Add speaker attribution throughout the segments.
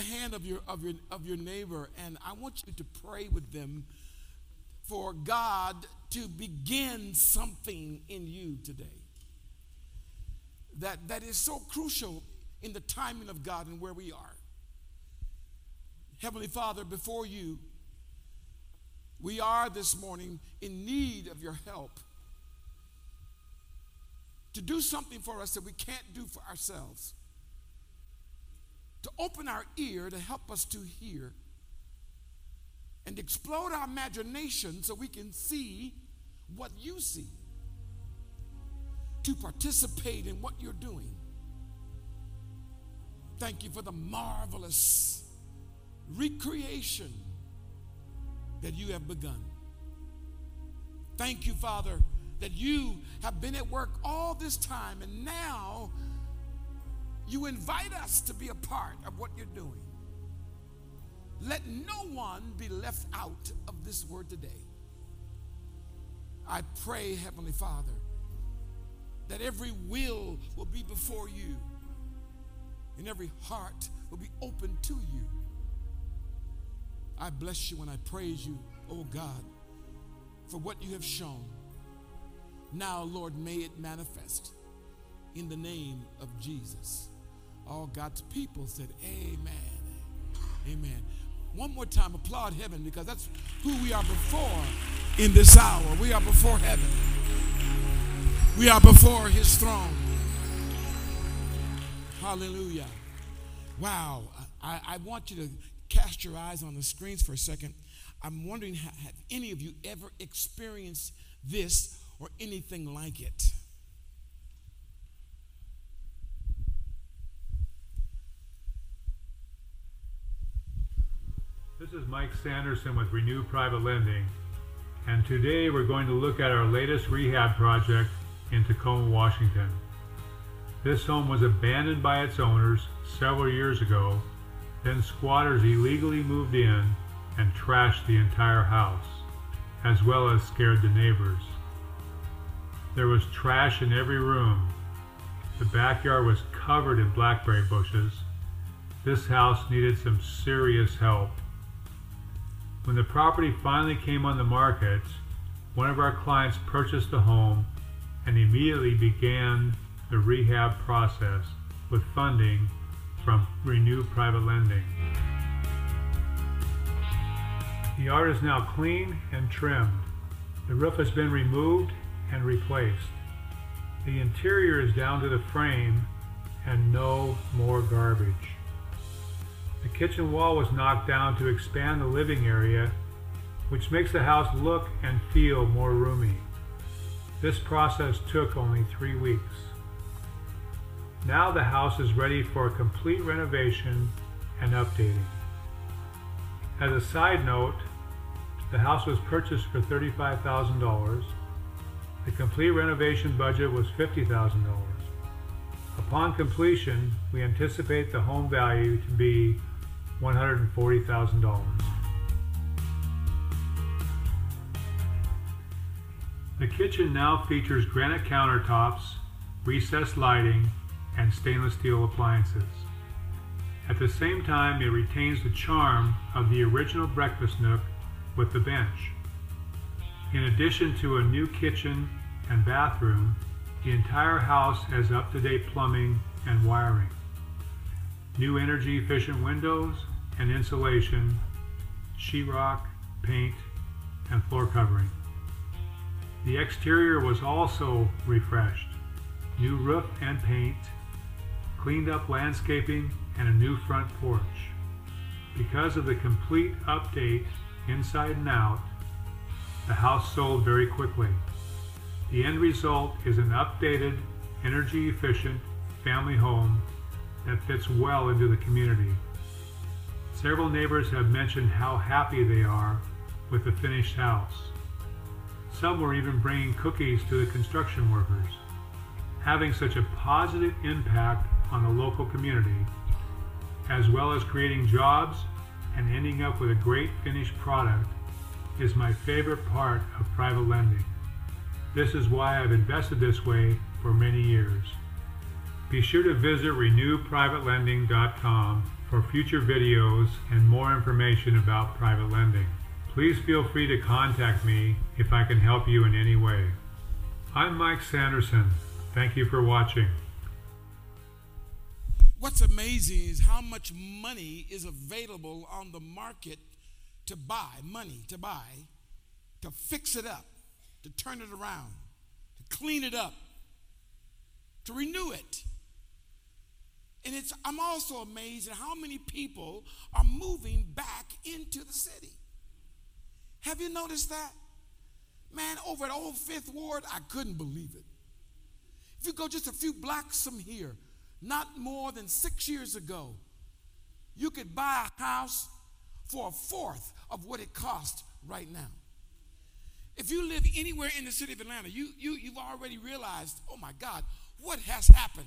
Speaker 1: the hand of your, of, your, of your neighbor, and I want you to pray with them for God to begin something in you today that, that is so crucial in the timing of God and where we are. Heavenly Father, before you, we are this morning in need of your help to do something for us that we can't do for ourselves, to open our ear to help us to hear, and explode our imagination so we can see what you see, to participate in what you're doing. Thank you for the marvelous recreation that you have begun. Thank you, Father, that you have been at work all this time and now you invite us to be a part of what you're doing. Let no one be left out of this word today. I pray, Heavenly Father, that every will will be before you and every heart will be open to you. I bless you and I praise you, oh God, for what you have shown. Now, Lord, may it manifest in the name of Jesus. All God's people said, Amen. Amen. One more time, applaud heaven because that's who we are before in this hour. We are before heaven, we are before his throne. Hallelujah. Wow. I, I want you to cast your eyes on the screens for a second. I'm wondering have any of you ever experienced this or anything like it?
Speaker 2: This is Mike Sanderson with Renew Private Lending, and today we're going to look at our latest rehab project in Tacoma, Washington. This home was abandoned by its owners several years ago, then squatters illegally moved in and trashed the entire house, as well as scared the neighbors. There was trash in every room. The backyard was covered in blackberry bushes. This house needed some serious help. When the property finally came on the market, one of our clients purchased the home and immediately began the rehab process with funding from Renew Private Lending. The yard is now clean and trimmed. The roof has been removed and replaced. The interior is down to the frame and no more garbage. The kitchen wall was knocked down to expand the living area, which makes the house look and feel more roomy. This process took only three weeks. Now the house is ready for a complete renovation and updating. As a side note, the house was purchased for $35,000 the complete renovation budget was $50,000. Upon completion, we anticipate the home value to be $140,000. The kitchen now features granite countertops, recessed lighting, and stainless steel appliances. At the same time, it retains the charm of the original breakfast nook with the bench. In addition to a new kitchen and bathroom, the entire house has up-to-date plumbing and wiring. New energy efficient windows and insulation, sheetrock, paint, and floor covering. The exterior was also refreshed. New roof and paint, cleaned up landscaping, and a new front porch. Because of the complete update inside and out, the house sold very quickly. The end result is an updated, energy efficient family home that fits well into the community. Several neighbors have mentioned how happy they are with the finished house. Some were even bringing cookies to the construction workers. Having such a positive impact on the local community, as well as creating jobs and ending up with a great finished product, is my favorite part of private lending. This is why I've invested this way for many years. Be sure to visit renewprivatelending.com for future videos and more information about private lending. Please feel free to contact me if I can help you in any way. I'm Mike Sanderson. Thank you for watching.
Speaker 1: What's amazing is how much money is available on the market to buy, money to buy, to fix it up, to turn it around, to clean it up, to renew it. And it's I'm also amazed at how many people are moving back into the city. Have you noticed that? Man, over at Old Fifth Ward, I couldn't believe it. If you go just a few blocks from here, not more than six years ago, you could buy a house for a fourth of what it costs right now. If you live anywhere in the city of Atlanta, you, you, you've already realized, oh my God, what has happened?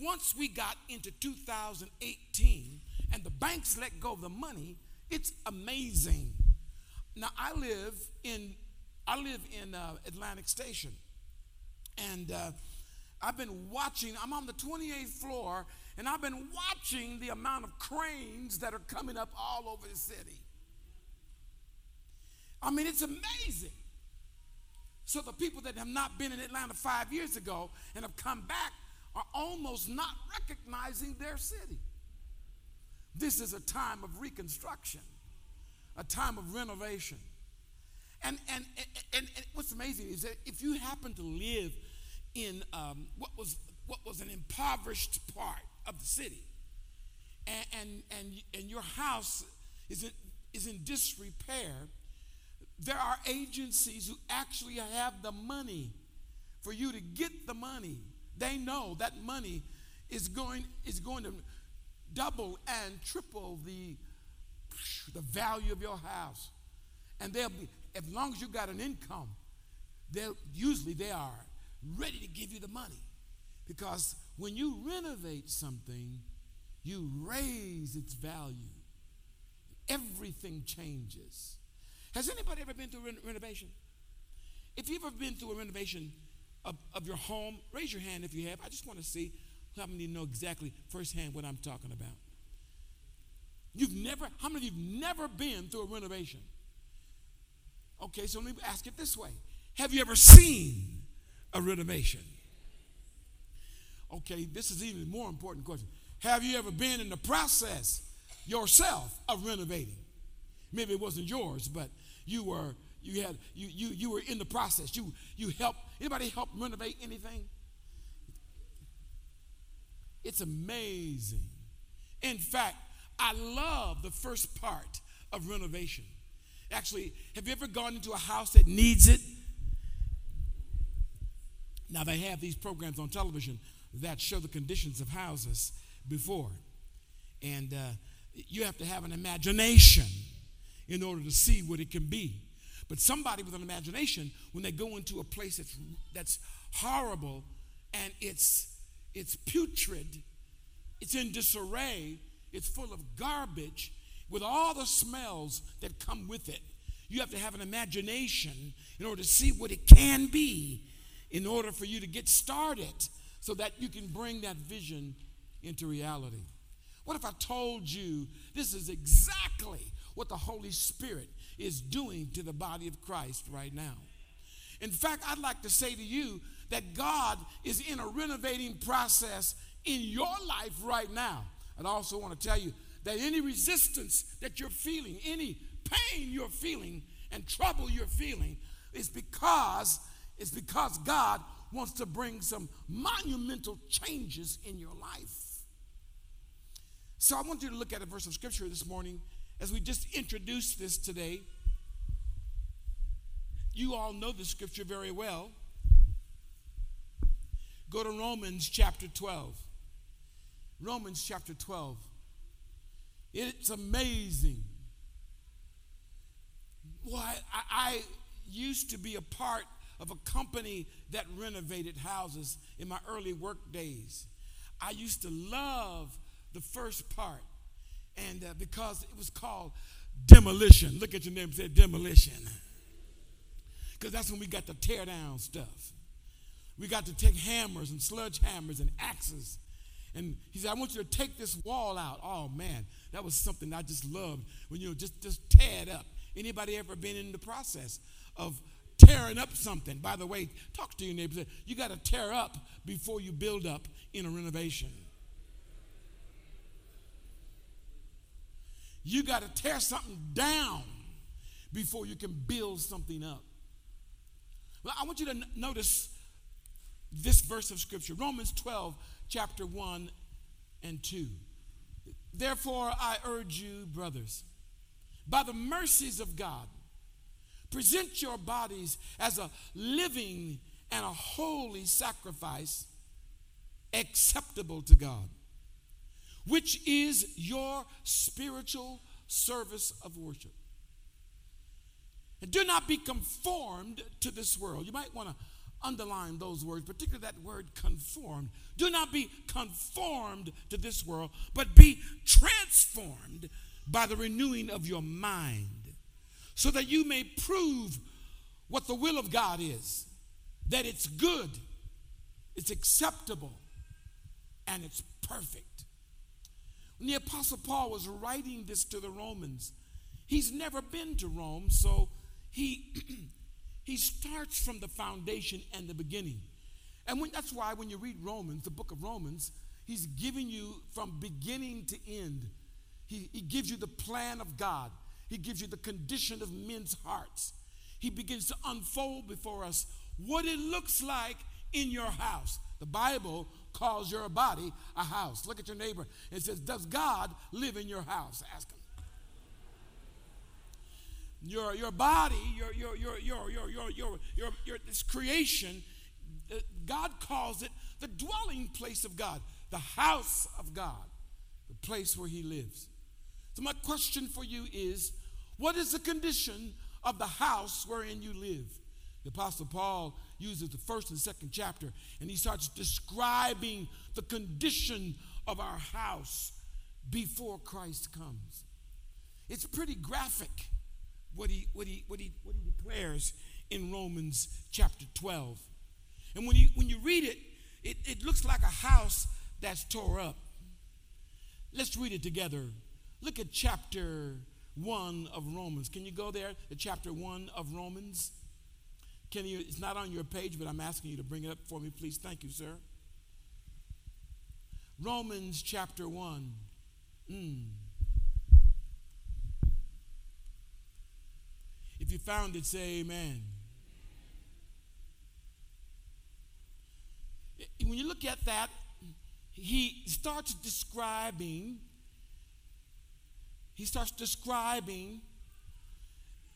Speaker 1: Once we got into 2018 and the banks let go of the money, it's amazing. Now I live in I live in uh, Atlantic Station, and uh, I've been watching. I'm on the 28th floor, and I've been watching the amount of cranes that are coming up all over the city. I mean, it's amazing. So the people that have not been in Atlanta five years ago and have come back are almost not recognizing their city. This is a time of reconstruction, a time of renovation. And, and, and, and what's amazing is that if you happen to live in um, what, was, what was an impoverished part of the city, and, and, and, and your house is in, is in disrepair, there are agencies who actually have the money for you to get the money. They know that money is going, is going to double and triple the, the value of your house. And they'll be, as long as you got an income, they'll, usually they are ready to give you the money. Because when you renovate something, you raise its value. Everything changes. Has anybody ever been through a renovation? If you've ever been through a renovation of, of your home, raise your hand if you have. I just want to see how many know exactly firsthand what I'm talking about. You've never, how many of you've never been through a renovation? Okay, so let me ask it this way Have you ever seen a renovation? Okay, this is even more important question. Have you ever been in the process yourself of renovating? Maybe it wasn't yours, but you were you had you you you were in the process. You you helped anybody help renovate anything? It's amazing. In fact, I love the first part of renovation. Actually, have you ever gone into a house that needs it? Now, they have these programs on television that show the conditions of houses before. And uh, you have to have an imagination in order to see what it can be. But somebody with an imagination, when they go into a place that's, that's horrible and it's, it's putrid, it's in disarray, it's full of garbage, with all the smells that come with it. You have to have an imagination in order to see what it can be, in order for you to get started so that you can bring that vision into reality. What if I told you this is exactly what the Holy Spirit is doing to the body of Christ right now? In fact, I'd like to say to you that God is in a renovating process in your life right now. I'd also want to tell you that any resistance that you're feeling, any pain you're feeling, and trouble you're feeling is because it's because God wants to bring some monumental changes in your life. So I want you to look at a verse of scripture this morning as we just introduced this today. You all know the scripture very well. Go to Romans chapter 12. Romans chapter 12. It's amazing. Why, I, I used to be a part of a company that renovated houses in my early work days. I used to love the first part, and uh, because it was called demolition. Look at your name, say demolition. Because that's when we got to tear down stuff. We got to take hammers and sludge hammers and axes And he said, I want you to take this wall out. Oh man, that was something I just loved when you know, just just tear it up. Anybody ever been in the process of tearing up something? By the way, talk to your neighbor. You got to tear up before you build up in a renovation. You got to tear something down before you can build something up. Well, I want you to n- notice this verse of scripture Romans 12, chapter 1 and 2. Therefore, I urge you, brothers, by the mercies of God, present your bodies as a living and a holy sacrifice acceptable to God which is your spiritual service of worship. And do not be conformed to this world. You might want to underline those words, particularly that word conformed. Do not be conformed to this world, but be transformed by the renewing of your mind, so that you may prove what the will of God is that it's good, it's acceptable, and it's perfect. The Apostle Paul was writing this to the Romans, he's never been to Rome, so he, he starts from the foundation and the beginning. And when, that's why when you read Romans, the book of Romans, he's giving you from beginning to end. He, he gives you the plan of God, he gives you the condition of men's hearts. He begins to unfold before us what it looks like in your house. The Bible calls your body a house. Look at your neighbor and says, Does God live in your house? Ask him. Your, your body, your, your, your, your, your, your, your, your, your, this creation, uh, God calls it the dwelling place of God, the house of God, the place where He lives. So, my question for you is what is the condition of the house wherein you live? The Apostle Paul uses the first and second chapter, and he starts describing the condition of our house before Christ comes. It's pretty graphic what he, what he, what he, what he declares in Romans chapter 12. And when you, when you read it, it, it looks like a house that's tore up. Let's read it together. Look at chapter 1 of Romans. Can you go there? The chapter 1 of Romans. Can you, it's not on your page, but I'm asking you to bring it up for me, please. Thank you, sir. Romans chapter 1. Mm. If you found it, say amen. When you look at that, he starts describing, he starts describing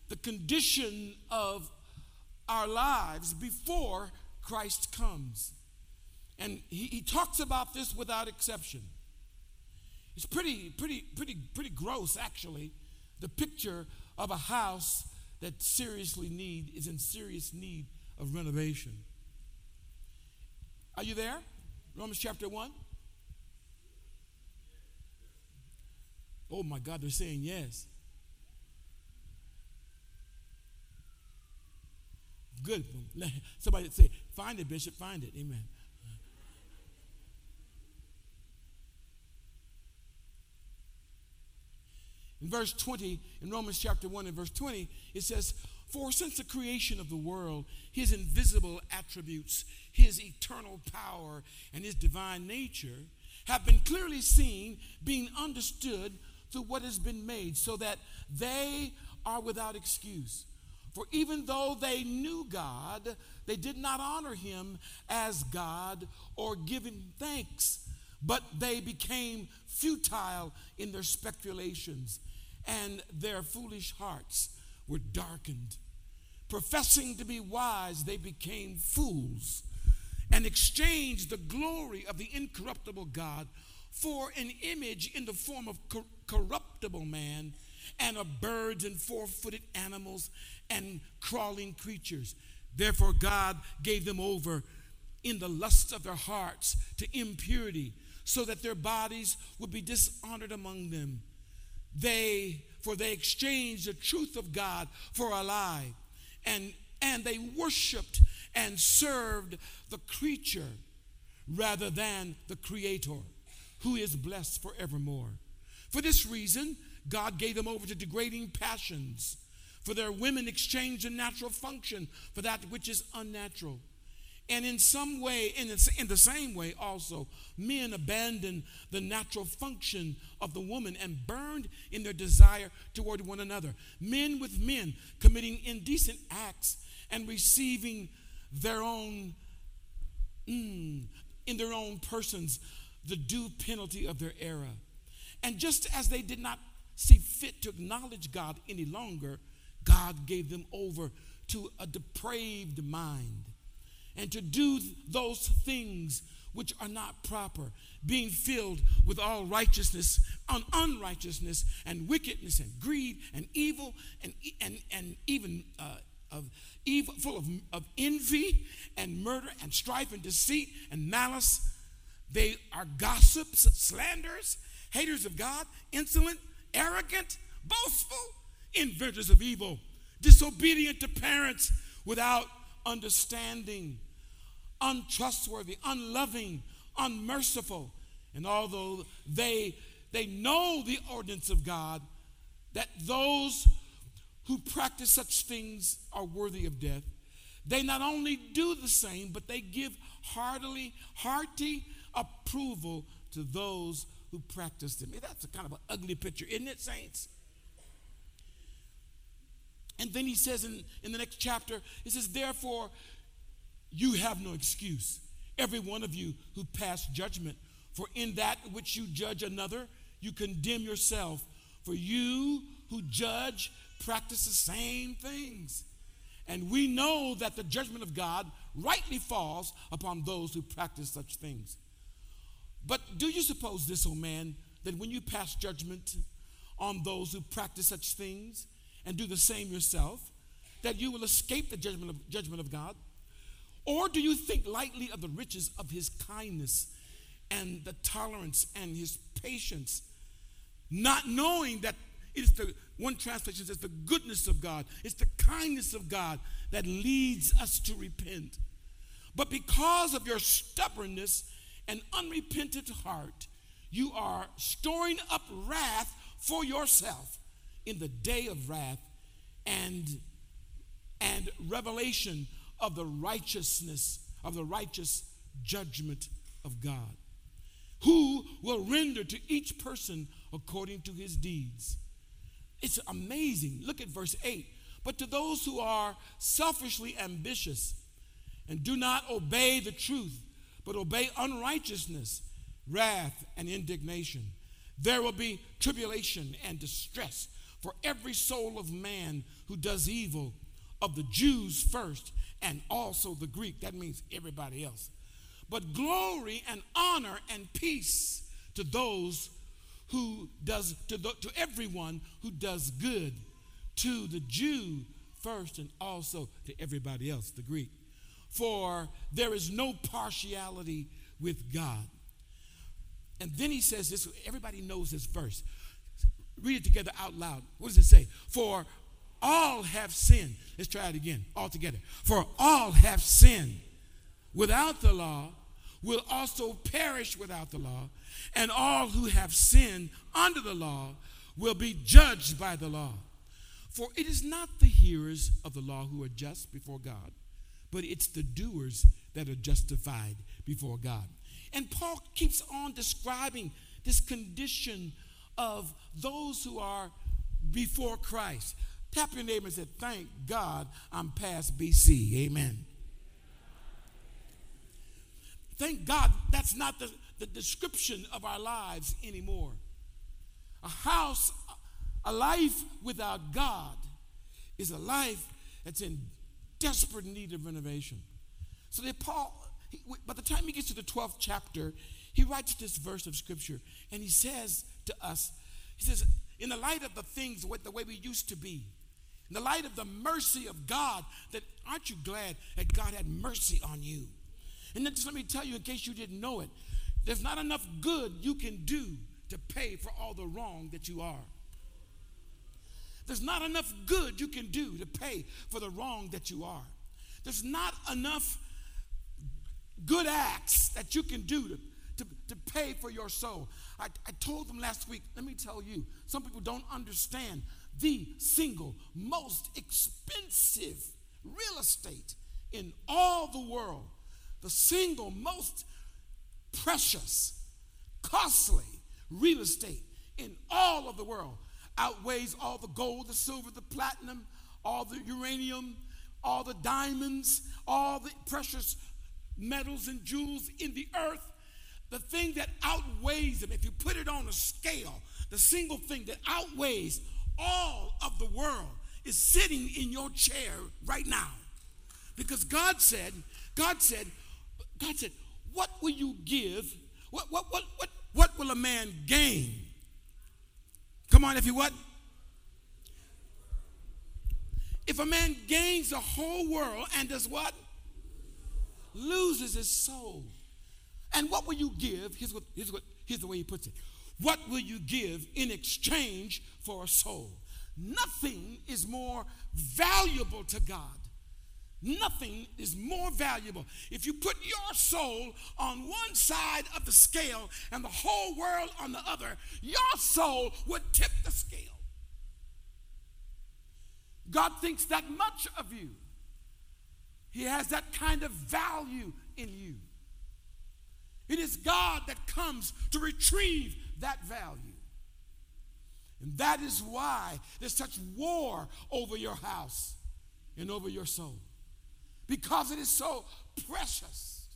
Speaker 1: the condition of our lives before Christ comes. And he, he talks about this without exception. It's pretty, pretty, pretty, pretty gross, actually. The picture of a house that seriously need is in serious need of renovation. Are you there? Romans chapter 1. Oh my God, they're saying yes. Good. Somebody say, find it, Bishop, find it. Amen. In verse 20, in Romans chapter 1 and verse 20, it says, For since the creation of the world, his invisible attributes, his eternal power, and his divine nature have been clearly seen, being understood through what has been made, so that they are without excuse. For even though they knew God, they did not honor him as God or give him thanks, but they became futile in their speculations, and their foolish hearts were darkened. Professing to be wise, they became fools and exchanged the glory of the incorruptible God for an image in the form of cor- corruptible man and of birds and four footed animals and crawling creatures. Therefore, God gave them over in the lusts of their hearts to impurity, so that their bodies would be dishonored among them. They, for they exchanged the truth of God for a lie, and, and they worshiped and served the creature rather than the creator, who is blessed forevermore. For this reason, God gave them over to degrading passions. For their women exchanged the natural function for that which is unnatural. And in some way, in the, in the same way also, men abandoned the natural function of the woman and burned in their desire toward one another. Men with men committing indecent acts and receiving their own, mm, in their own persons, the due penalty of their error. And just as they did not see fit to acknowledge God any longer, God gave them over to a depraved mind and to do those things which are not proper, being filled with all righteousness, un- unrighteousness, and wickedness, and greed, and evil, and, and, and even uh, of evil, full of, of envy, and murder, and strife, and deceit, and malice. They are gossips, slanders, haters of God, insolent, arrogant, boastful, inventors of evil, disobedient to parents, without understanding, untrustworthy, unloving, unmerciful. And although they, they know the ordinance of God, that those who practice such things are worthy of death, they not only do the same, but they give heartily, hearty approval to those who practice them. That's a kind of an ugly picture, isn't it, saints? And then he says in, in the next chapter, he says, Therefore, you have no excuse, every one of you who pass judgment. For in that which you judge another, you condemn yourself. For you who judge practice the same things. And we know that the judgment of God rightly falls upon those who practice such things. But do you suppose this, O oh man, that when you pass judgment on those who practice such things and do the same yourself, that you will escape the judgment of, judgment of God? Or do you think lightly of the riches of his kindness and the tolerance and his patience, not knowing that it is the one translation says the goodness of God, it's the kindness of God that leads us to repent. But because of your stubbornness and unrepentant heart, you are storing up wrath for yourself in the day of wrath and, and revelation of the righteousness, of the righteous judgment of God, who will render to each person according to his deeds. It's amazing. Look at verse 8. But to those who are selfishly ambitious and do not obey the truth, but obey unrighteousness, wrath, and indignation. There will be tribulation and distress for every soul of man who does evil, of the Jews first, and also the Greek. That means everybody else. But glory and honor and peace to those who does to, the, to everyone who does good, to the Jew first, and also to everybody else, the Greek for there is no partiality with God. And then he says this, everybody knows this verse. Read it together out loud. What does it say? For all have sinned. Let's try it again, all together. For all have sinned without the law, will also perish without the law, and all who have sinned under the law will be judged by the law. For it is not the hearers of the law who are just before God but it's the doers that are justified before God. And Paul keeps on describing this condition of those who are before Christ. Tap your neighbor and say, Thank God I'm past BC. Amen. Thank God that's not the, the description of our lives anymore. A house, a life without God is a life that's in desperate need of renovation. So that Paul, by the time he gets to the 12th chapter, he writes this verse of scripture and he says to us, he says, in the light of the things, the way we used to be, in the light of the mercy of God, that aren't you glad that God had mercy on you? And then just let me tell you, in case you didn't know it, there's not enough good you can do to pay for all the wrong that you are. There's not enough good you can do to pay for the wrong that you are. There's not enough good acts that you can do to, to, to pay for your soul. I, I told them last week, let me tell you, some people don't understand the single most expensive real estate in all the world, the single most precious, costly real estate in all of the world outweighs all the gold, the silver, the platinum, all the uranium, all the diamonds, all the precious metals and jewels in the earth. The thing that outweighs them, if you put it on a scale, the single thing that outweighs all of the world is sitting in your chair right now. Because God said, God said, God said, what will you give? What, what, what, what, what will a man gain? Come on, if you what? If a man gains the whole world and does what? Loses his soul. And what will you give? Here's, what, here's, what, here's the way he puts it. What will you give in exchange for a soul? Nothing is more valuable to God. Nothing is more valuable. If you put your soul on one side of the scale and the whole world on the other, your soul would tip the scale. God thinks that much of you. He has that kind of value in you. It is God that comes to retrieve that value. And that is why there's such war over your house and over your soul. Because it is so precious.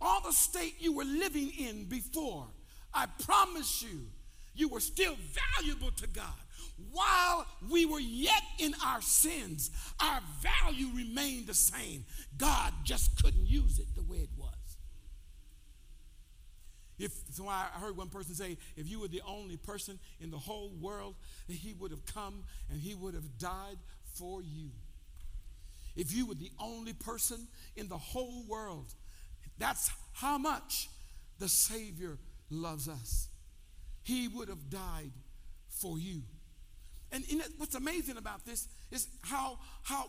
Speaker 1: All the state you were living in before, I promise you, you were still valuable to God. While we were yet in our sins, our value remained the same. God just couldn't use it the way it was. If so, I heard one person say, if you were the only person in the whole world, he would have come and he would have died for you. If you were the only person in the whole world, that's how much the Savior loves us. He would have died for you. And, what's amazing about this is how, how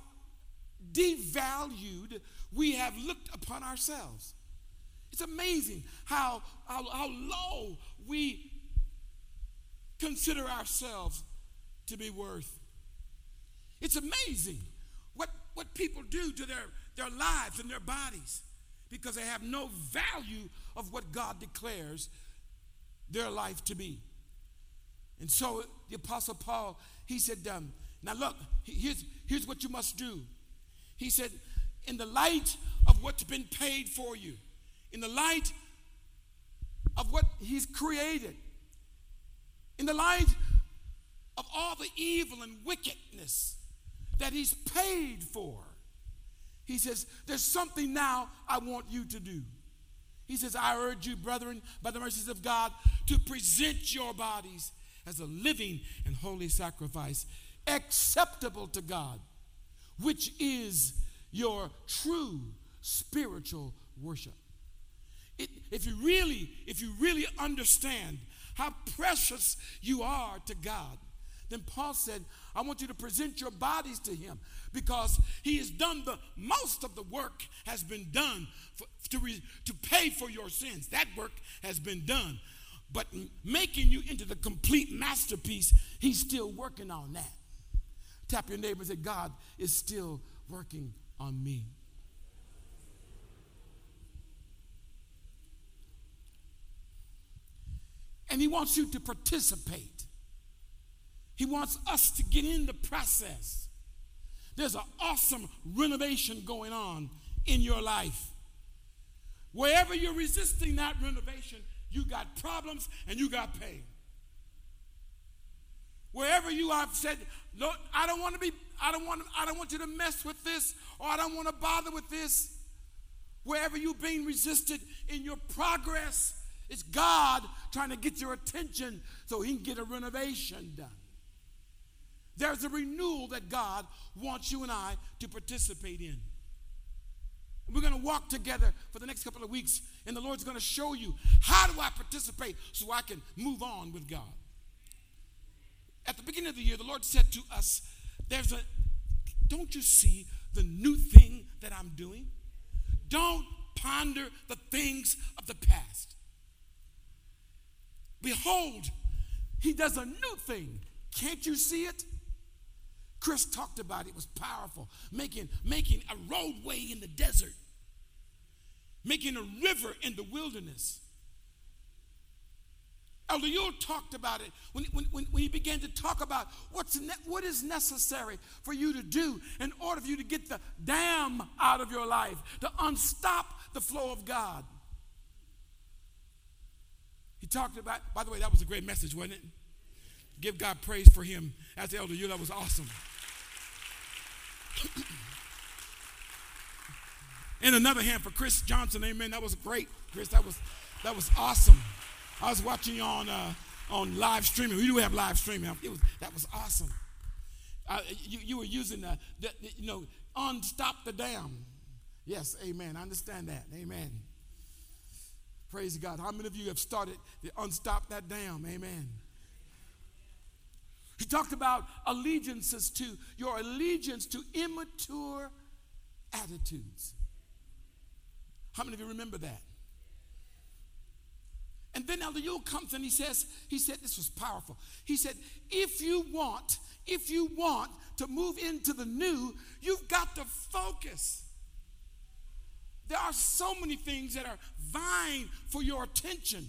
Speaker 1: devalued we have looked upon ourselves. It's amazing how, how, how low we consider ourselves to be worth. It's amazing what, what people do to their, their lives and their bodies because they have no value of what God declares their life to be. And so the Apostle Paul, he said, um, Now look, here's, here's what you must do. He said, In the light of what's been paid for you, in the light of what He's created, in the light of all the evil and wickedness that He's paid for, He says, There's something now I want you to do. He says, I urge you, brethren, by the mercies of God, to present your bodies as a living and holy sacrifice, acceptable to God, which is your true spiritual worship. It, if you really, if you really understand how precious you are to God, then Paul said, I want you to present your bodies to him because he has done the most of the work has been done for, to, re, to pay for your sins. That work has been done. But making you into the complete masterpiece, he's still working on that. Tap your neighbor and say, God is still working on me. And he wants you to participate. He wants us to get in the process. There's an awesome renovation going on in your life. Wherever you're resisting that renovation, you got problems and you got pain. Wherever you have said, Lord, I don't want to be, I don't want, I don't want you to mess with this, or I don't want to bother with this. Wherever you're being resisted in your progress, it's God trying to get your attention so he can get a renovation done. There's a renewal that God wants you and I to participate in. We're going to walk together for the next couple of weeks, and the Lord's going to show you how do I participate so I can move on with God. At the beginning of the year, the Lord said to us, There's a, don't you see the new thing that I'm doing? Don't ponder the things of the past. Behold, he does a new thing. Can't you see it? Chris talked about it. it was powerful. Making, making a roadway in the desert, making a river in the wilderness. Elder Yule talked about it when, when, when, he began to talk about what's ne- what is necessary for you to do in order for you to get the dam out of your life, to unstop the flow of God. He talked about, by the way, that was a great message, wasn't it? Give God praise for him as the Elder you That was awesome. In another hand for Chris Johnson, amen. That was great, Chris. That was that was awesome. I was watching you on uh, on live streaming. We do have live streaming. Was that was awesome. Uh, you, you were using the, the, the, you know unstop the dam. Yes, amen. I understand that. Amen. Praise God. How many of you have started to unstop that dam? Amen. He talked about allegiances to your allegiance to immature attitudes. How many of you remember that? And then Elder Yule comes and he says, he said, this was powerful. He said, if you want, if you want to move into the new, you've got to focus. There are so many things that are vying for your attention.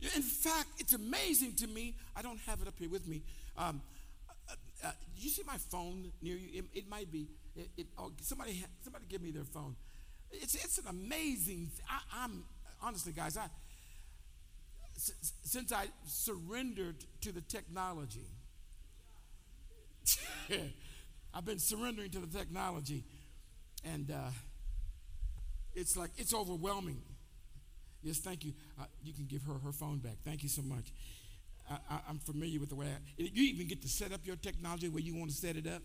Speaker 1: In fact, it's amazing to me. I don't have it up here with me. Um, uh, uh, you see my phone near you? It, it might be. It, it, oh, somebody, somebody, give me their phone. It's, it's an amazing. I, I'm honestly, guys, I, since I surrendered to the technology, I've been surrendering to the technology, and uh, it's like it's overwhelming. Yes, thank you. Uh, you can give her her phone back. Thank you so much. I, am familiar with the way I, you even get to set up your technology where you want to set it up.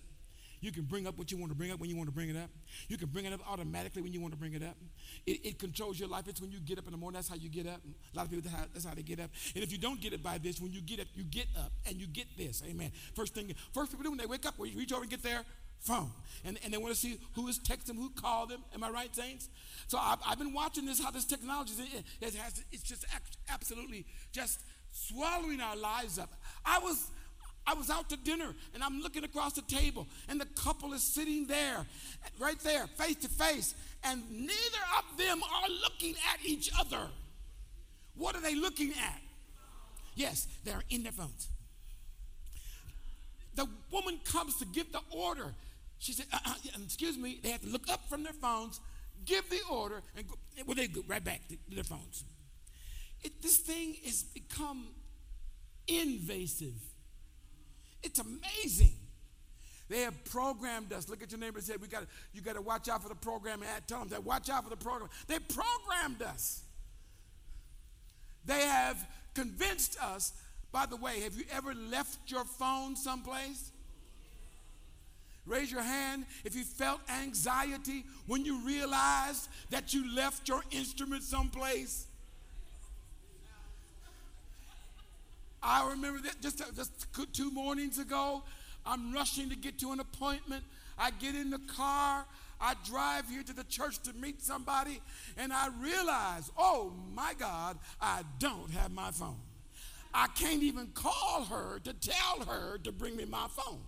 Speaker 1: You can bring up what you want to bring up when you want to bring it up. You can bring it up automatically when you want to bring it up. It, it controls your life. It's when you get up in the morning. That's how you get up. A lot of people, that's how they get up. And if you don't get it by this, when you get up, you get up and you get this. Amen. First thing, first people do when they wake up, reach over and get their phone. And, and they want to see who is texting them, who called them. Am I right, Saints? So I've, I've been watching this, how this technology, it, it has, it's just absolutely just swallowing our lives up. I was I was out to dinner and I'm looking across the table and the couple is sitting there, right there, face to face, and neither of them are looking at each other. What are they looking at? Yes, they're in their phones. The woman comes to give the order. She said, uh, uh, Excuse me, they have to look up from their phones, give the order, and go, well, they go right back to their phones. It, this thing has become invasive it's amazing. They have programmed us. Look at your neighbor and say, we gotta, you got to watch out for the program. And tell them that watch out for the program. They programmed us. They have convinced us. By the way, have you ever left your phone someplace? Raise your hand if you felt anxiety when you realized that you left your instrument someplace. I remember that just, just two mornings ago. I'm rushing to get to an appointment. I get in the car. I drive here to the church to meet somebody, and I realize, oh my God, I don't have my phone. I can't even call her to tell her to bring me my phone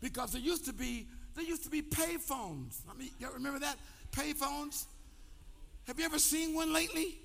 Speaker 1: because there used to be there used to be pay phones. I mean, y'all remember that pay phones? Have you ever seen one lately?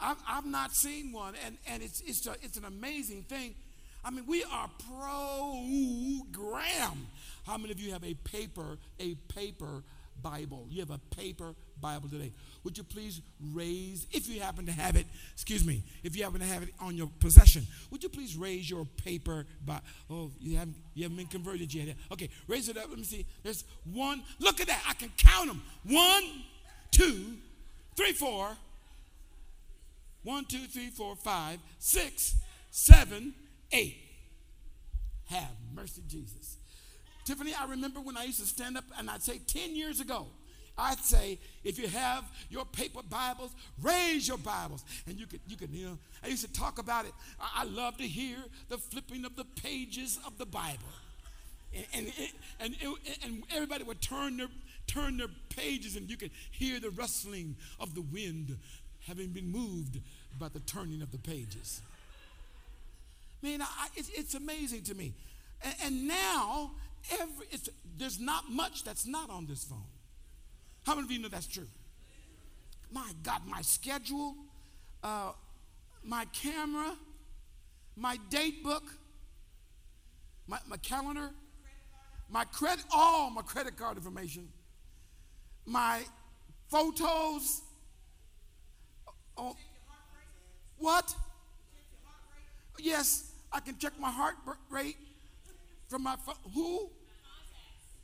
Speaker 1: I've, I've not seen one, and, and it's, it's, a, it's an amazing thing. I mean, we are program. How many of you have a paper, a paper Bible? You have a paper Bible today. Would you please raise, if you happen to have it, excuse me, if you happen to have it on your possession, would you please raise your paper Bible? Oh, you haven't, you haven't been converted yet. Okay, raise it up. Let me see. There's one. Look at that. I can count them. One, two, three, four, one, two, three, four, five, six, seven, eight. Have mercy, Jesus. Tiffany, I remember when I used to stand up and I'd say 10 years ago, I'd say, if you have your paper Bibles, raise your Bibles. And you could, you could, you I used to talk about it. I, I love to hear the flipping of the pages of the Bible. And, and, and, and, and everybody would turn their, turn their pages and you could hear the rustling of the wind having been moved by the turning of the pages. Man, I, it's, it's amazing to me. And, and now, every, there's not much that's not on this phone. How many of you know that's true? My God, my schedule, uh, my camera, my date book, my, my calendar, my credit, all my credit card information, my photos. Oh, what? Yes, I can check my heart rate from my phone. Who?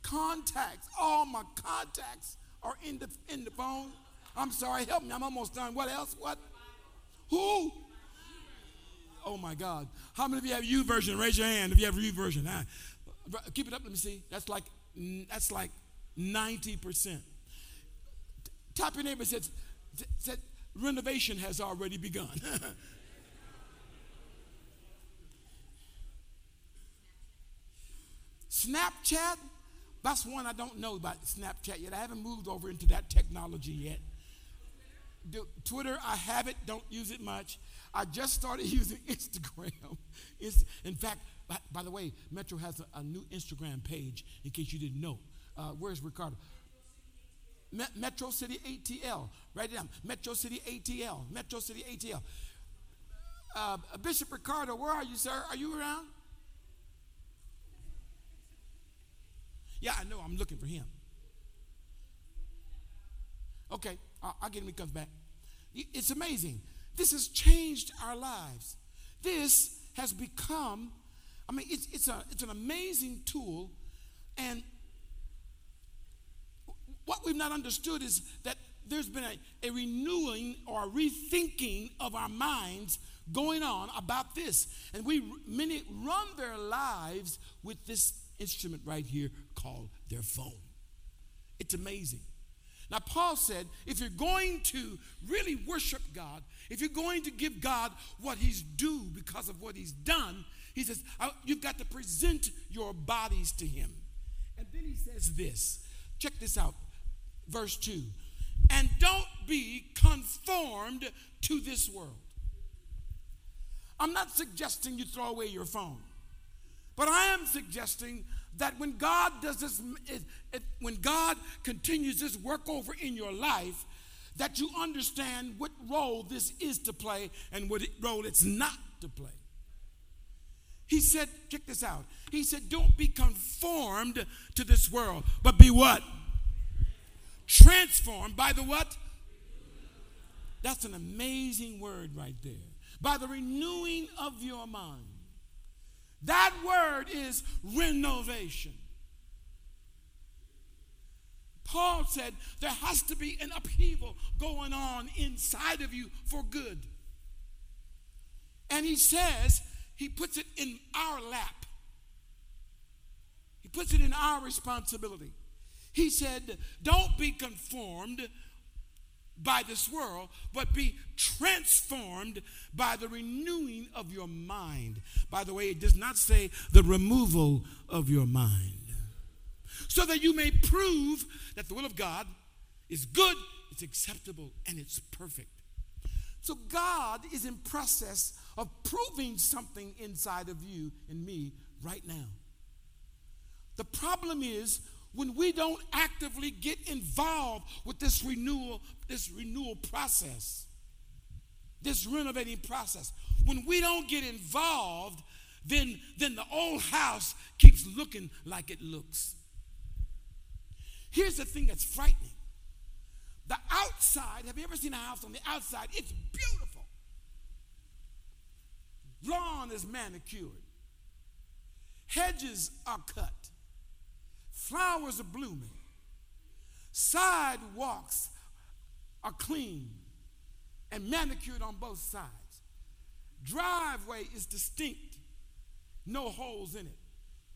Speaker 1: Contacts. All my contacts are in the in the phone. I'm sorry, help me. I'm almost done. What else? What? Who? Oh my God. How many of you have U YouVersion? Raise your hand if you have YouVersion. Ah, keep it up. Let me see. That's like that's like 90%. Tap your neighbor said, said renovation has already begun. Snapchat, that's one I don't know about Snapchat yet. I haven't moved over into that technology yet. Twitter, I have it, don't use it much. I just started using Instagram. It's, in fact, by, by, the way, Metro has a, a, new Instagram page in case you didn't know. Uh, where's Ricardo? Metro City ATL. Write it down. Metro City ATL. Metro City ATL. Uh, Bishop Ricardo, where are you, sir? Are you around? Yeah, I know. I'm looking for him. Okay, I'll, I'll get him when he comes back. It's amazing. This has changed our lives. This has become, I mean, it's, it's, a, it's an amazing tool. And what we've not understood is that there's been a, a renewing or a rethinking of our minds going on about this. And we many run their lives with this instrument right here called their phone. It's amazing. Now, Paul said, if you're going to really worship God, if you're going to give God what He's due because of what He's done, he says, you've got to present your bodies to Him. And then he says this check this out, verse 2 and don't be conformed to this world. I'm not suggesting you throw away your phone, but I am suggesting that when God does this, it, it, when God continues this work over in your life, that you understand what role this is to play and what role it's not to play. He said, check this out. He said, don't be conformed to this world, but be what? Transformed by the what? That's an amazing word right there. By the renewing of your mind. That word is renovation. Paul said there has to be an upheaval going on inside of you for good. And he says, he puts it in our lap. He puts it in our responsibility. He said, Don't be conformed by this world, but be transformed by the renewing of your mind. By the way, it does not say the removal of your mind. So that you may prove that the will of God is good, it's acceptable, and it's perfect. So God is in process of proving something inside of you and me right now. The problem is when we don't actively get involved with this renewal, this renewal process, this renovating process, when we don't get involved, then, then the old house keeps looking like it looks. Here's the thing that's frightening. The outside, have you ever seen a house on the outside? It's beautiful. Lawn is manicured. Hedges are cut. Flowers are blooming. Sidewalks are clean and manicured on both sides. Driveway is distinct, no holes in it,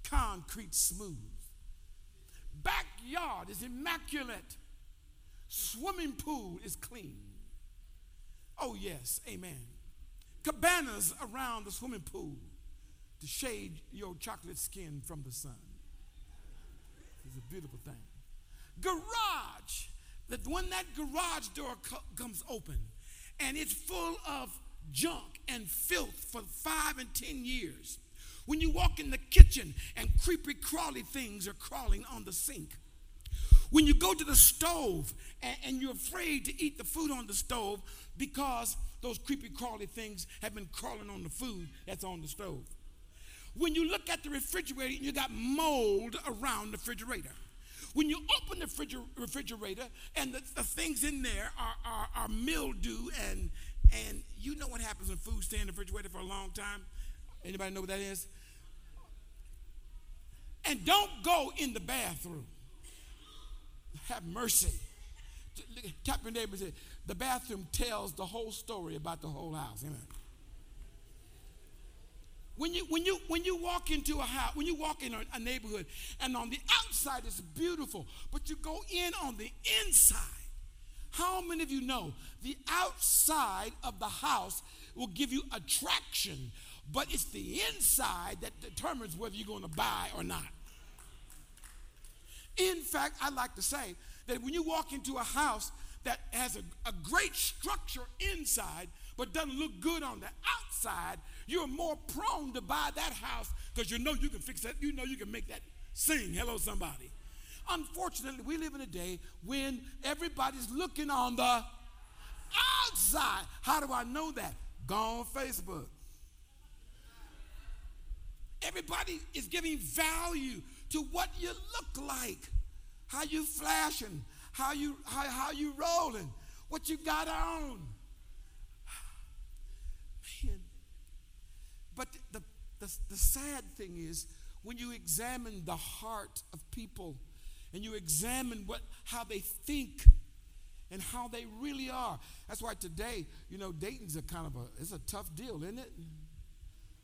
Speaker 1: concrete smooth. Backyard is immaculate. Swimming pool is clean. Oh, yes, amen. Cabanas around the swimming pool to shade your chocolate skin from the sun. It's a beautiful thing. garage, that when that garage door co- comes open and it's full of junk and filth for five and ten years, when you walk in the kitchen and creepy crawly things are crawling on the sink, when you go to the stove and, and, you're afraid to eat the food on the stove because those creepy crawly things have been crawling on the food that's on the stove. When you look at the refrigerator and you got mold around the refrigerator. When you open the refrigerator and the, the things in there are, are, are, mildew and, and you know what happens when food stays in the refrigerator for a long time? Anybody know what that is? And don't go in the bathroom. Have mercy. Tap your neighbor say, the bathroom tells the whole story about the whole house. Amen. When you, when, you, when you walk into a house, when you walk in a, a neighborhood, and on the outside it's beautiful, but you go in on the inside, how many of you know the outside of the house will give you attraction, but it's the inside that determines whether you're going to buy or not? In fact, I like to say that when you walk into a house that has a, a great structure inside, but doesn't look good on the outside, you're more prone to buy that house because you know you can fix that, you know you can make that sing. Hello, somebody. Unfortunately, we live in a day when everybody's looking on the outside. How do I know that? Go on Facebook. Everybody is giving value to what you look like, how you flashing, how you how, how you rolling, what you got on. Man. But the, the, the sad thing is when you examine the heart of people and you examine what how they think and how they really are. That's why today, you know, dating's a kind of a it's a tough deal, isn't it?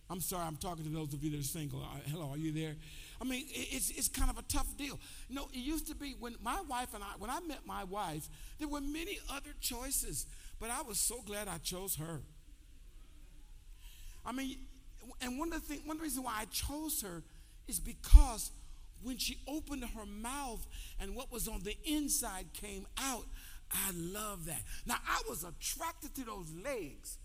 Speaker 1: I'm sorry, I'm talking to those of you that are single. Hello, are you there? I mean, it's, it's kind of a tough deal. You know, it used to be when my wife and I, when I met my wife, there were many other choices, but I was so glad I chose her. I mean, and one of the things, one of the reasons why I chose her is because when she opened her mouth and what was on the inside came out, I love that. Now I was attracted to those legs.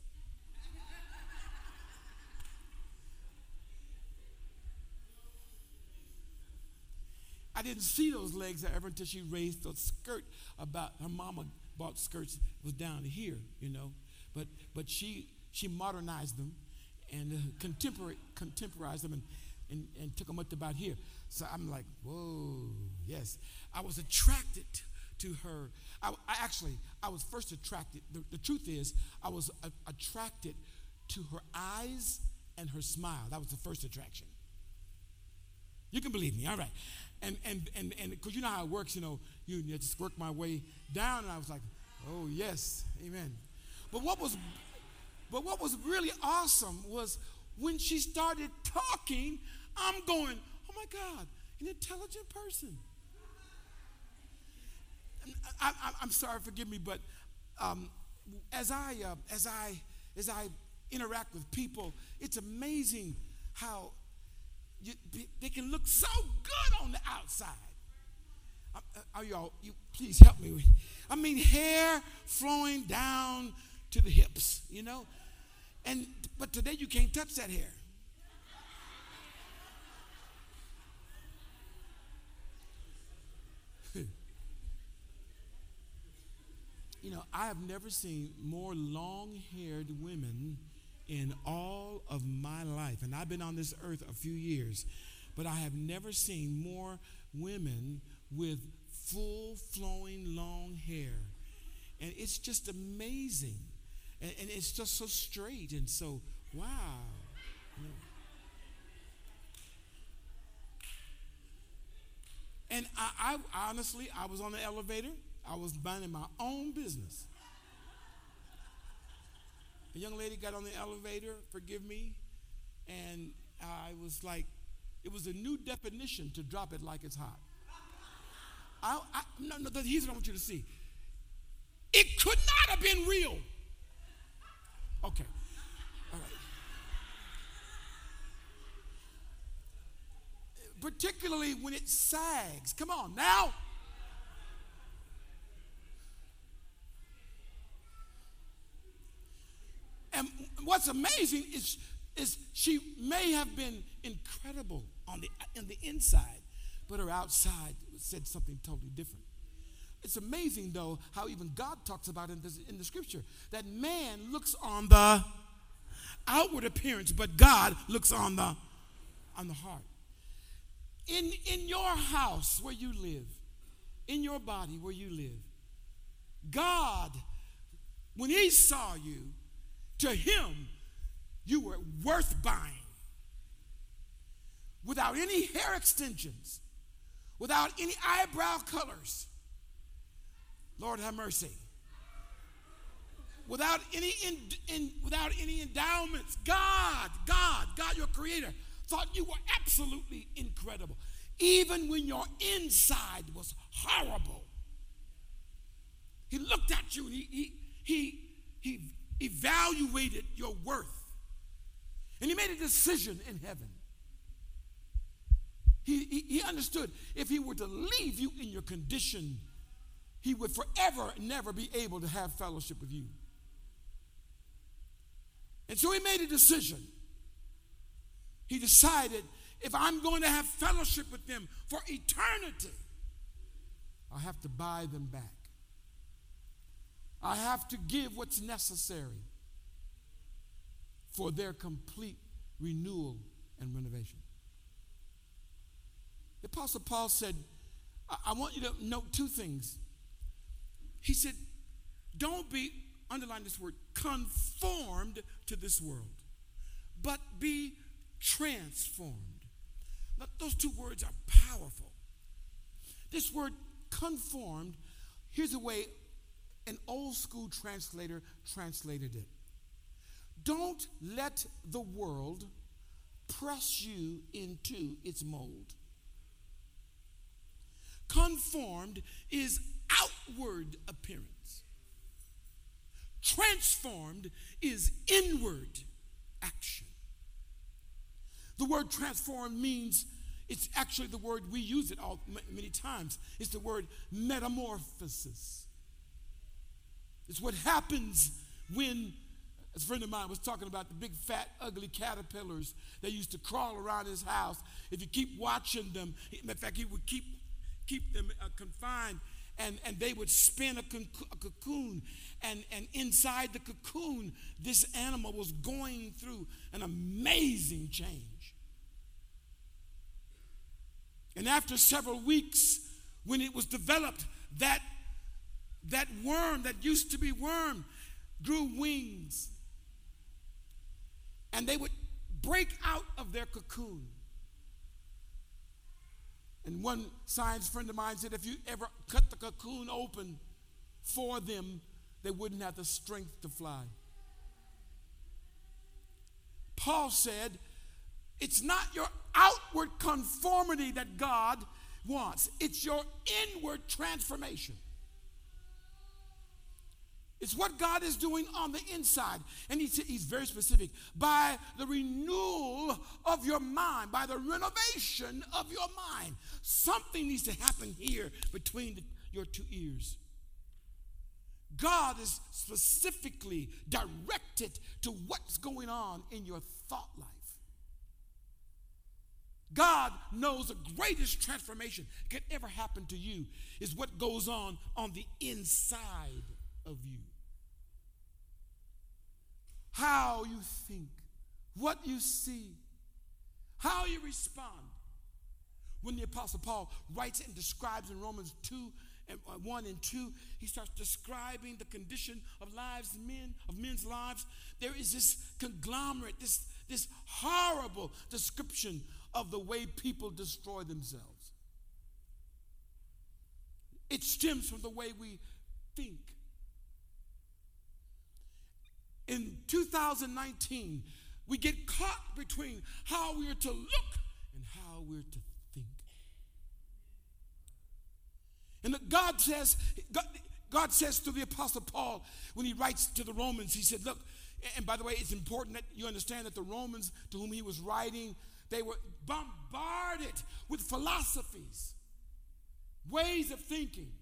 Speaker 1: I didn't see those legs ever until she raised the skirt about her mama bought skirts was down here, you know. But but she she modernized them and uh, contemporary contemporized them and, and, and took them up to about here. So I'm like, whoa, yes. I was attracted to her. I, I actually, I was first attracted. The, the truth is, I was a, attracted to her eyes and her smile. That was the first attraction. You can believe me, all right and and and and because you know how it works, you know, you, you just work my way down, and I was like, oh yes, amen. But what was, but what was really awesome was when she started talking. I'm going, oh my God, an intelligent person. I, am sorry, forgive me, but um, as I uh, as I as I interact with people, it's amazing how you, they can look so good on the outside. Uh, are y'all, you please help me. I mean, hair flowing down to the hips, you know? And but today you can't touch that hair. you know, I have never seen more long haired women in all of my life, and I've been on this earth a few years, but I have never seen more women with full flowing long hair. And it's just amazing. And, and it's just so straight and so, wow. You know. And I, I honestly, I was on the elevator. I was minding my own business. A young lady got on the elevator, forgive me, and I was like, it was a new definition to drop it like it's hot. I, I, no, no, here's what I want you to see. It could not have been real. Okay. All right. Particularly when it sags. Come on now. And what's amazing is, is she may have been incredible on the, on the inside, but her outside said something totally different. It's amazing, though, how even God talks about in, this, in the scripture that man looks on the outward appearance, but God looks on the, on the heart. In, in your house where you live, in your body where you live, God, when He saw you, to Him, you were worth buying. Without any hair extensions, without any eyebrow colors. Lord have mercy. Without any in, in, without any endowments, God, God, God, your creator, thought you were absolutely incredible. Even when your inside was horrible. He looked at you and he, he, he, he evaluated your worth. And he made a decision in heaven. He, he, he, understood if he were to leave you in your condition, he would forever never be able to have fellowship with you. And so he made a decision. He decided if I'm going to have fellowship with them for eternity, I have to buy them back. I have to give what's necessary for their complete renewal and renovation. The Apostle Paul said, I, want you to note two things. He said, Don't be, underline this word, conformed to this world, but be transformed. Now, those two words are powerful. This word conformed, here's the way an old school translator translated it. Don't let the world press you into its mold. Conformed is outward appearance. Transformed is inward action. The word transformed means it's actually the word we use it all many times. It's the word metamorphosis. It's what happens when a friend of mine was talking about the big, fat, ugly caterpillars that used to crawl around his house. If you keep watching them, in fact, he would keep keep them uh, confined, and, and they would spin a, con- a cocoon. And, and inside the cocoon, this animal was going through an amazing change. And after several weeks, when it was developed, that, that worm that used to be worm grew wings. And they would break out of their cocoon. And one science friend of mine said if you ever cut the cocoon open for them, they wouldn't have the strength to fly. Paul said, it's not your outward conformity that God wants, it's your inward transformation. It's what God is doing on the inside. And he's, very specific. By the renewal of your mind, by the renovation of your mind. Something needs to happen here between the, your two ears. God is specifically directed to what's going on in your thought life. God knows the greatest transformation that could ever happen to you is what goes on on the inside of you how you think, what you see, how you respond. When the Apostle Paul writes and describes in Romans 2 and uh, 1 and 2, he starts describing the condition of lives, men, of men's lives. There is this conglomerate, this, this horrible description of the way people destroy themselves. It stems from the way we think in 2019, we get caught between how we are to look and how we're to think. And God says, God, God says to the Apostle Paul when he writes to the Romans, he said, Look, and by the way, it's important that you understand that the Romans to whom he was writing, they were bombarded with philosophies, ways of thinking,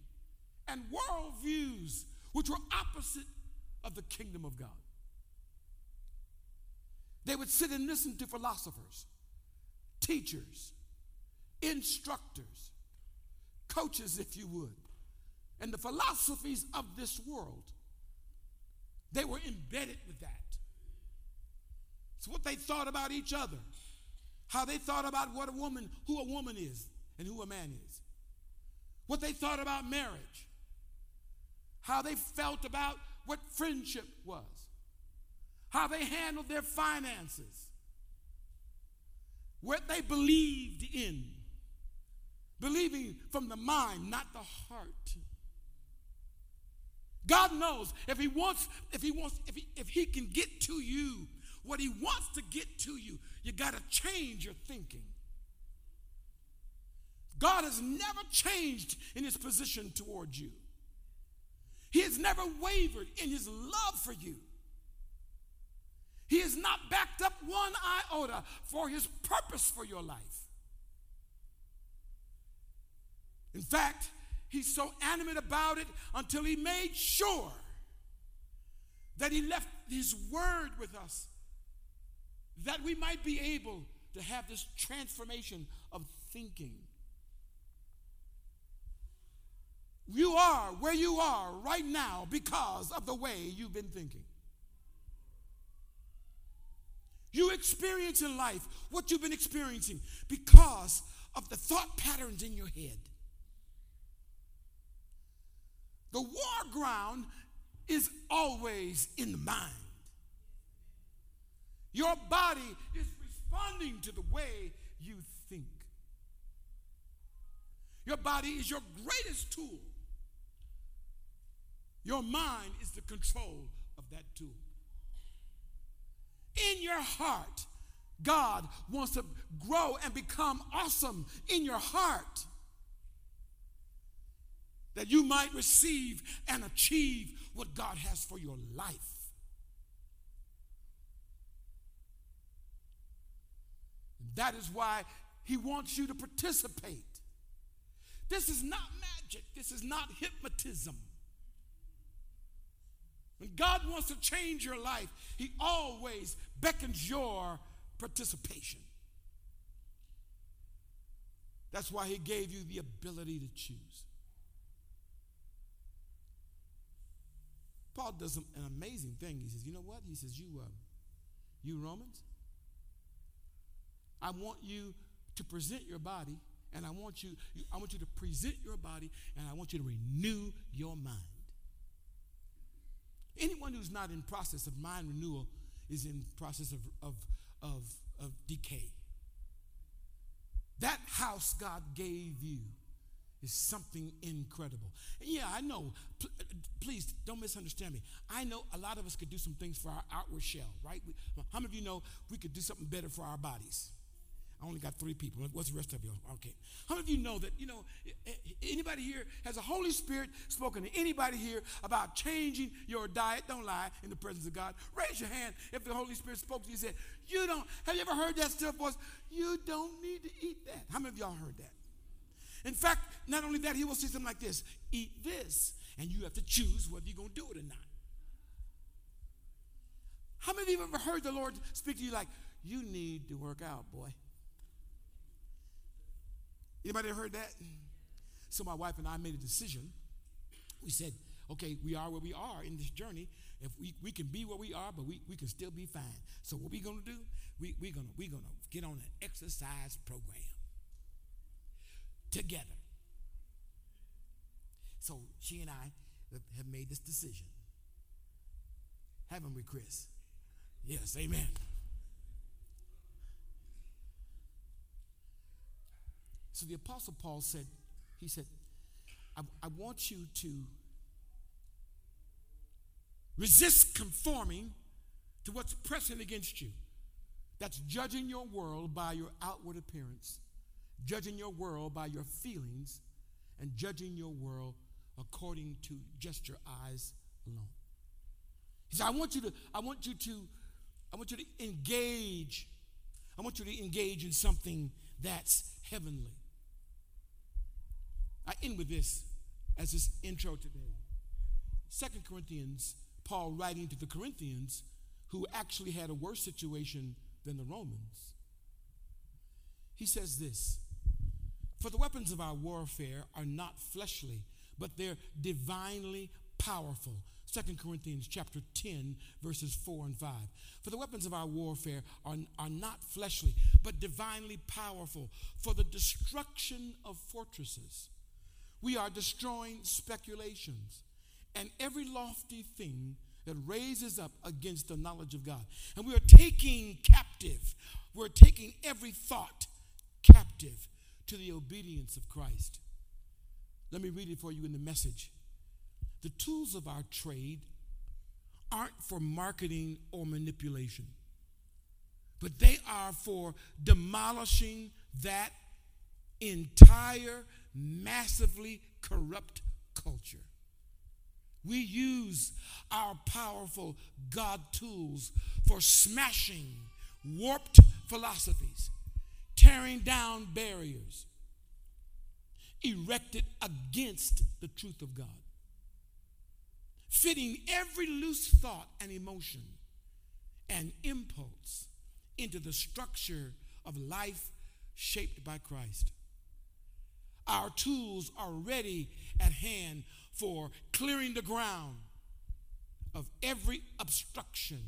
Speaker 1: and worldviews which were opposite of the kingdom of God. They would sit and listen to philosophers, teachers, instructors, coaches, if you would, and the philosophies of this world. They were embedded with that. It's what they thought about each other, how they thought about what a woman, who a woman is, and who a man is, what they thought about marriage, how they felt about what friendship was, how they handled their finances, what they believed in. Believing from the mind, not the heart. God knows if he wants, if he wants, if he, if he can get to you what he wants to get to you, you got to change your thinking. God has never changed in his position towards you. He has never wavered in his love for you. He has not backed up one iota for his purpose for your life. In fact, he's so animate about it until he made sure that he left his word with us that we might be able to have this transformation of thinking. You are where you are right now because of the way you've been thinking. You experience in life what you've been experiencing because of the thought patterns in your head. The war ground is always in the mind. Your body is responding to the way you think. Your body is your greatest tool. Your mind is the control of that tool. In your heart, God wants to grow and become awesome in your heart that you might receive and achieve what God has for your life. That is why He wants you to participate. This is not magic, this is not hypnotism. When God wants to change your life, He always beckons your participation. That's why He gave you the ability to choose. Paul does an amazing thing. He says, "You know what?" He says, "You, uh, you Romans, I want you to present your body, and I want you, I want you to present your body, and I want you to renew your mind." Anyone who's not in process of mind renewal is in process of, of, of, of decay. That house God gave you is something incredible. And yeah, I know. P- please don't misunderstand me. I know a lot of us could do some things for our outward shell, right? We, how many of you know we could do something better for our bodies? I only got three people. What's the rest of you? Okay. How many of you know that, you know, anybody here has a Holy Spirit spoken to anybody here about changing your diet? Don't lie in the presence of God. Raise your hand if the Holy Spirit spoke to you and said, You don't, have you ever heard that still voice? You don't need to eat that. How many of y'all heard that? In fact, not only that, he will say something like this eat this, and you have to choose whether you're going to do it or not. How many of you have ever heard the Lord speak to you like, you need to work out, boy? Anybody heard that? So my wife and I made a decision. We said, okay, we are where we are in this journey. If we, we can be where we are, but we, we can still be fine. So what we gonna do? We, we're gonna we're gonna get on an exercise program together. So she and I have made this decision. Haven't we, Chris? Yes, amen. So the Apostle Paul said, he said, I, I want you to resist conforming to what's pressing against you. That's judging your world by your outward appearance, judging your world by your feelings, and judging your world according to just your eyes alone. He said, I want you to, I want you to, I want you to engage. I want you to engage in something that's heavenly. I end with this as this intro today. Second Corinthians, Paul writing to the Corinthians who actually had a worse situation than the Romans. He says this For the weapons of our warfare are not fleshly, but they're divinely powerful. 2 Corinthians chapter 10, verses 4 and 5. For the weapons of our warfare are, are not fleshly, but divinely powerful for the destruction of fortresses. We are destroying speculations and every lofty thing that raises up against the knowledge of God. And we are taking captive, we're taking every thought captive to the obedience of Christ. Let me read it for you in the message. The tools of our trade aren't for marketing or manipulation, but they are for demolishing that entire, massively corrupt culture. We use our powerful God tools for smashing warped philosophies, tearing down barriers erected against the truth of God, fitting every loose thought and emotion and impulse into the structure of life shaped by Christ. Our tools are ready at hand for clearing the ground of every obstruction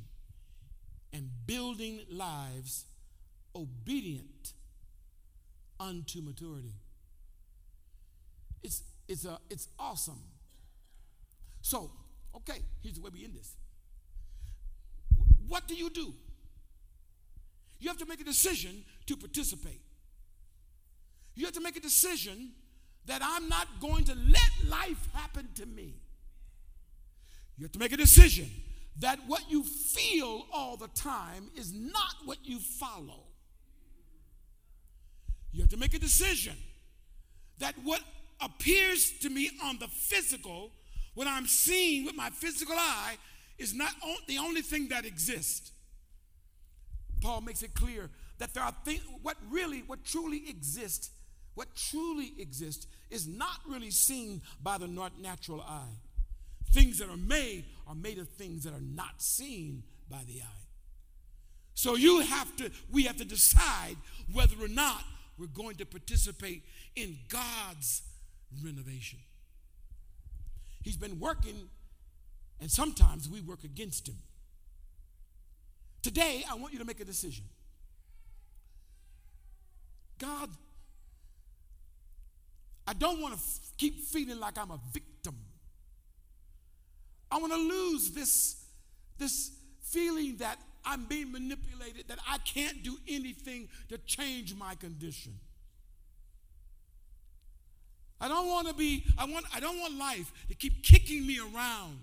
Speaker 1: and building lives obedient unto maturity. It's, it's, a, it's awesome. So, okay, here's the way we end this. What do you do? You have to make a decision to participate. You have to make a decision that I'm not going to let life happen to me. You have to make a decision that what you feel all the time is not what you follow. You have to make a decision that what appears to me on the physical, what I'm seeing with my physical eye, is not the only thing that exists. Paul makes it clear that there are things, what really, what truly exists what truly exists is not really seen by the natural eye. Things that are made are made of things that are not seen by the eye. So you have to, we have to decide whether or not we're going to participate in God's renovation. He's been working, and sometimes we work against him. Today, I want you to make a decision. God I don't want to f- keep feeling like I'm a victim. I want to lose this, this feeling that I'm being manipulated, that I can't do anything to change my condition. I don't want to be, I want, I don't want life to keep kicking me around,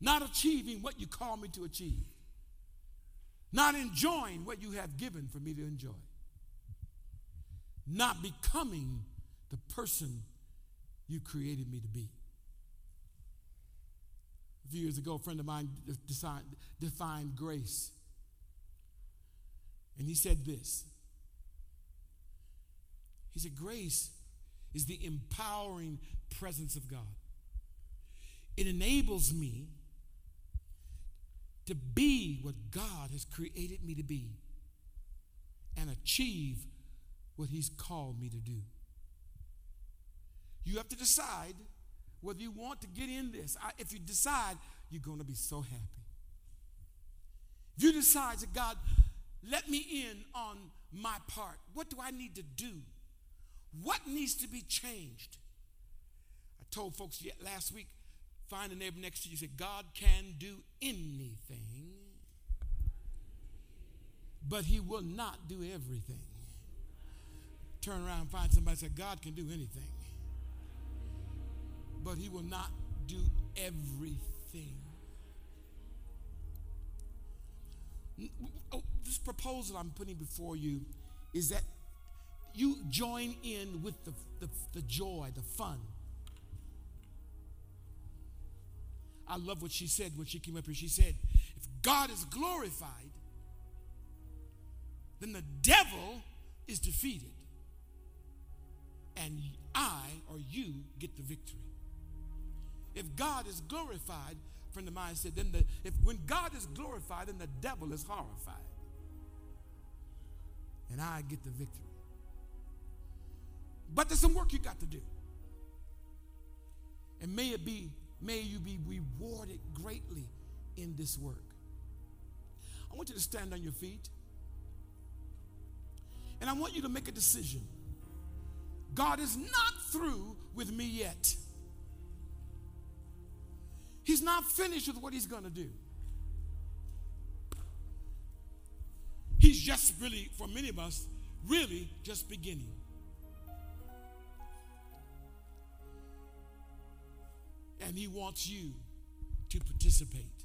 Speaker 1: not achieving what you call me to achieve, not enjoying what you have given for me to enjoy not becoming the person you created me to be. A few years ago, a friend of mine defined grace. And he said this He said, Grace is the empowering presence of God. It enables me to be what God has created me to be and achieve what He's called me to do. You have to decide whether you want to get in this. I, if you decide, you're going to be so happy. If you decide that God, let me in on my part, what do I need to do? What needs to be changed? I told folks last week, find a neighbor next to you, say, God can do anything, but he will not do everything turn around and find somebody say, God can do anything, but He will not do everything. Oh, this proposal I'm putting before you is that you join in with the, the, the joy, the fun. I love what she said when she came up here. She said, if God is glorified, then the devil is defeated and I or you get the victory. If God is glorified, friend of mine said, then the, if when God is glorified, then the devil is horrified. And I get the victory. But there's some work you got to do. And may it be, may you be rewarded greatly in this work. I want you to stand on your feet. And I want you to make a decision. God is not through with me yet. He's not finished with what he's going to do. He's just really, for many of us, really just beginning. And he wants you to participate.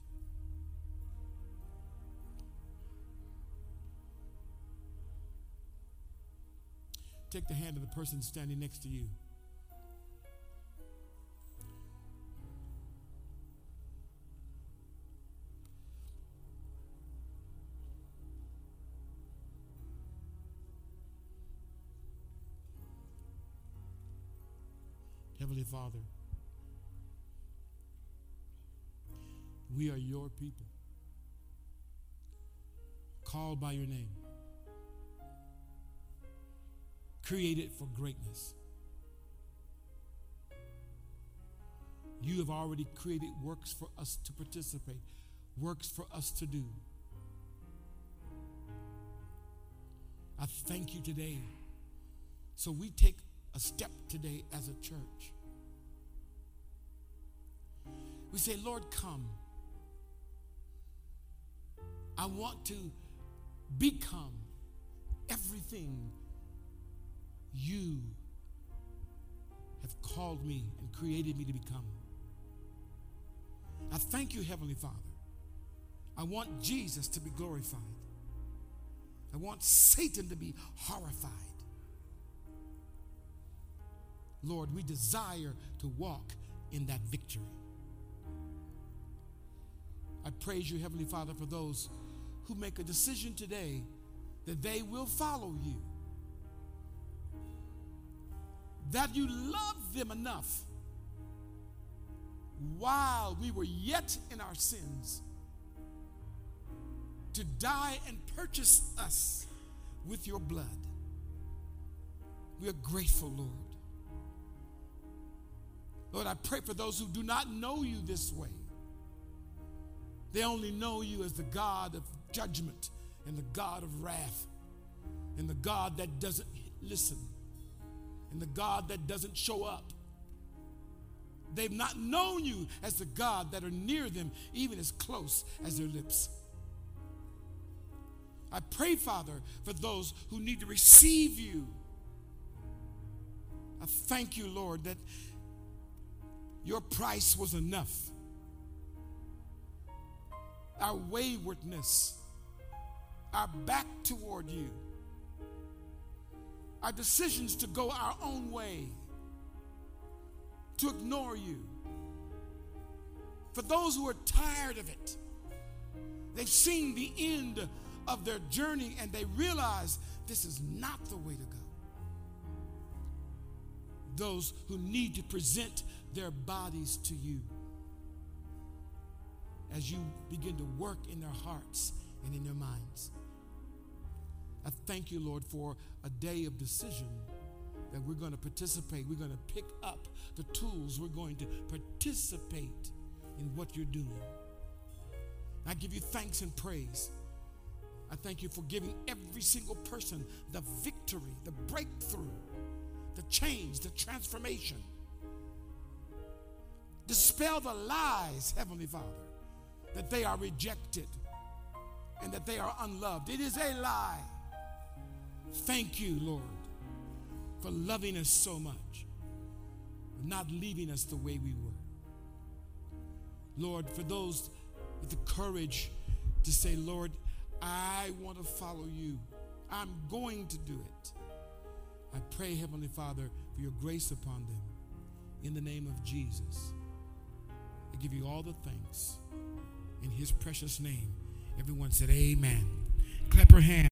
Speaker 1: Take the hand of the person standing next to you. Heavenly Father, we are your people, called by your name, created for greatness. You have already created works for us to participate, works for us to do. I thank you today. So we take a step today as a church. We say, Lord, come. I want to become everything you have called me and created me to become. I thank you, Heavenly Father. I want Jesus to be glorified. I want Satan to be horrified. Lord, we desire to walk in that victory. I praise you, Heavenly Father, for those who make a decision today that they will follow you. That you love them enough while we were yet in our sins to die and purchase us with your blood. We are grateful, Lord. Lord, I pray for those who do not know you this way. They only know you as the God of judgment and the God of wrath and the God that doesn't listen and the God that doesn't show up. They've not known you as the God that are near them, even as close as their lips. I pray, Father, for those who need to receive you. I thank you, Lord, that your price was enough. Our waywardness, our back toward you, our decisions to go our own way, to ignore you. For those who are tired of it, they've seen the end of their journey and they realize this is not the way to go. Those who need to present their bodies to you as you begin to work in their hearts and in their minds. I thank you, Lord, for a day of decision that we're going to participate. We're going to pick up the tools. We're going to participate in what you're doing. I give you thanks and praise. I thank you for giving every single person the victory, the breakthrough, the change, the transformation Dispel the lies, Heavenly Father, that they are rejected and that they are unloved. It is a lie. Thank you, Lord, for loving us so much, not leaving us the way we were. Lord, for those with the courage to say, Lord, I want to follow you. I'm going to do it. I pray, Heavenly Father, for your grace upon them. In the name of Jesus I give you all the thanks. In his precious name. Everyone said, Amen. Clap your hands.